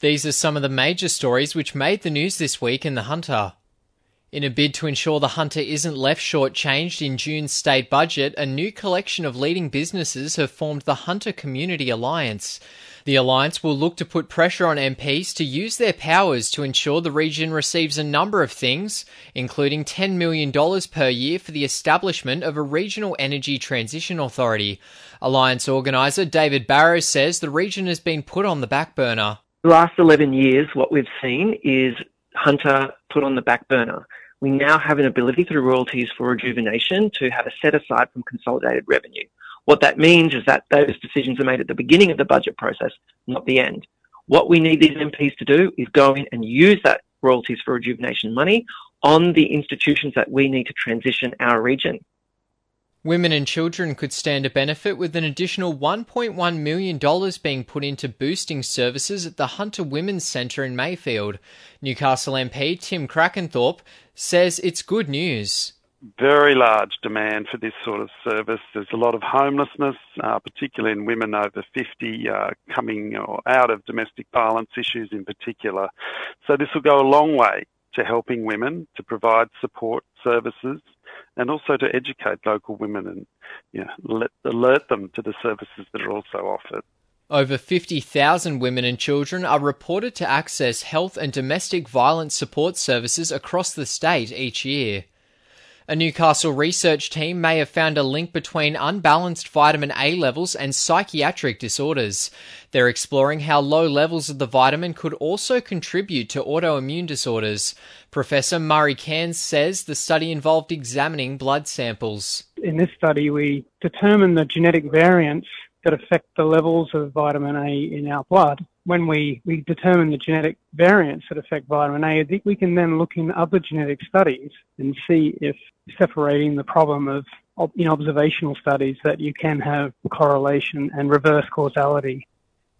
These are some of the major stories which made the news this week in The Hunter. In a bid to ensure the Hunter isn't left shortchanged in June's state budget, a new collection of leading businesses have formed the Hunter Community Alliance. The alliance will look to put pressure on MPs to use their powers to ensure the region receives a number of things, including $10 million per year for the establishment of a regional energy transition authority. Alliance organiser David Barrow says the region has been put on the back burner. The last 11 years, what we've seen is Hunter put on the back burner. We now have an ability through royalties for rejuvenation to have a set aside from consolidated revenue. What that means is that those decisions are made at the beginning of the budget process, not the end. What we need these MPs to do is go in and use that royalties for rejuvenation money on the institutions that we need to transition our region. Women and children could stand to benefit with an additional $1.1 million being put into boosting services at the Hunter Women's Centre in Mayfield. Newcastle MP Tim Crakanthorp says it's good news. Very large demand for this sort of service. There's a lot of homelessness, uh, particularly in women over 50, uh, coming out of domestic violence issues in particular. So this will go a long way to helping women to provide support services and also to educate local women and you know, let, alert them to the services that are also offered. Over 50,000 women and children are reported to access health and domestic violence support services across the state each year. A Newcastle research team may have found a link between unbalanced vitamin A levels and psychiatric disorders. They're exploring how low levels of the vitamin could also contribute to autoimmune disorders. Professor Murray Cairns says the study involved examining blood samples. In this study, we determined the genetic variants that affect the levels of vitamin A in our blood. When we, we determine the genetic variants that affect vitamin A, we can then look in other genetic studies and see if separating the problem of in observational studies that you can have correlation and reverse causality.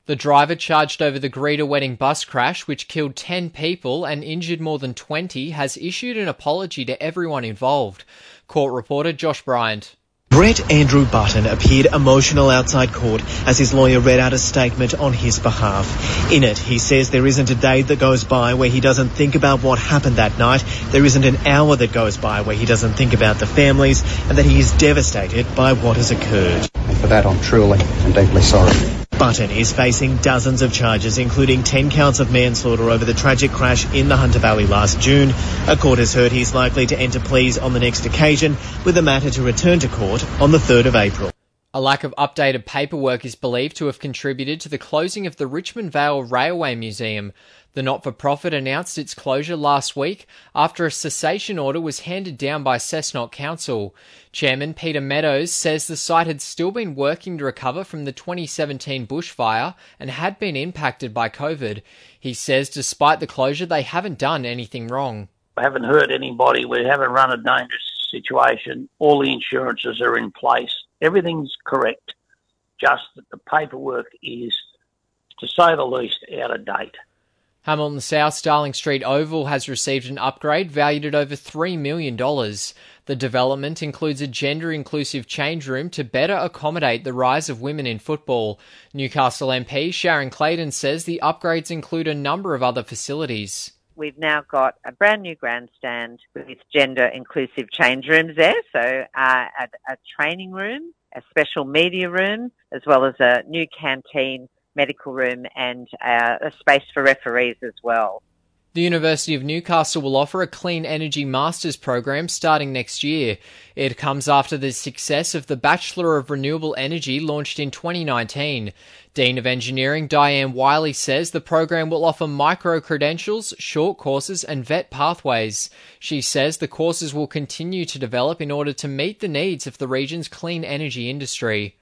The driver charged over the Greta wedding bus crash, which killed 10 people and injured more than 20, has issued an apology to everyone involved. Court reporter Josh Bryant. Brett Andrew Button appeared emotional outside court as his lawyer read out a statement on his behalf. In it, he says there isn't a day that goes by where he doesn't think about what happened that night. There isn't an hour that goes by where he doesn't think about the families and that he is devastated by what has occurred. And for that, I'm truly and deeply sorry. Button is facing dozens of charges, including 10 counts of manslaughter over the tragic crash in the Hunter Valley last June. A court has heard he's likely to enter pleas on the next occasion, with the matter to return to court on the 3rd of April. A lack of updated paperwork is believed to have contributed to the closing of the Richmond Vale Railway Museum. The not for profit announced its closure last week after a cessation order was handed down by Cessnock Council. Chairman Peter Meadows says the site had still been working to recover from the 2017 bushfire and had been impacted by COVID. He says despite the closure, they haven't done anything wrong. We haven't hurt anybody. We haven't run a dangerous situation. All the insurances are in place everything's correct, just that the paperwork is, to say the least, out of date. Hamilton South Starling Street Oval has received an upgrade valued at over $3 million. The development includes a gender inclusive change room to better accommodate the rise of women in football. Newcastle MP Sharon Claydon says the upgrades include a number of other facilities. We've now got a brand new grandstand with gender inclusive change rooms there, so uh, a, a training room, a special media room, as well as a new canteen, medical room, and uh, a space for referees as well. The University of Newcastle will offer a clean energy master's program starting next year. It comes after the success of the Bachelor of Renewable Energy launched in 2019. Dean of Engineering Diane Wiley says the program will offer micro credentials, short courses, and vet pathways. She says the courses will continue to develop in order to meet the needs of the region's clean energy industry.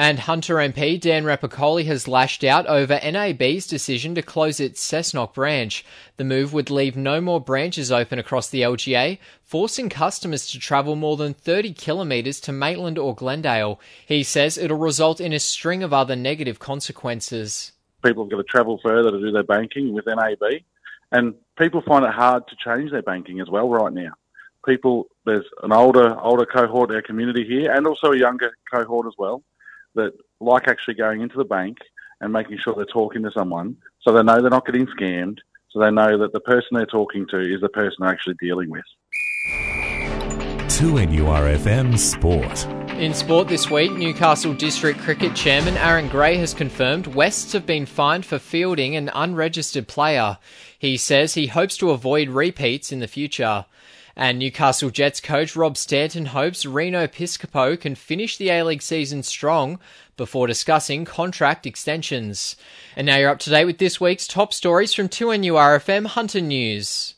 And Hunter MP Dan Repacholi has lashed out over NAB's decision to close its Cessnock branch. The move would leave no more branches open across the LGA, forcing customers to travel more than 30 kilometres to Maitland or Glendale. He says it'll result in a string of other negative consequences. People have got to travel further to do their banking with NAB, and people find it hard to change their banking as well right now people there's an older older cohort our community here and also a younger cohort as well that like actually going into the bank and making sure they're talking to someone so they know they're not getting scammed. So they know that the person they're talking to is the person they're actually dealing with. 2NURFM Sport. In sport this week, Newcastle District Cricket Chairman Aaron Gray has confirmed Wests have been fined for fielding an unregistered player. He says he hopes to avoid repeats in the future. And Newcastle Jets coach Rob Stanton hopes Reno Piscopo can finish the A League season strong before discussing contract extensions. And now you're up to date with this week's top stories from 2NURFM Hunter News.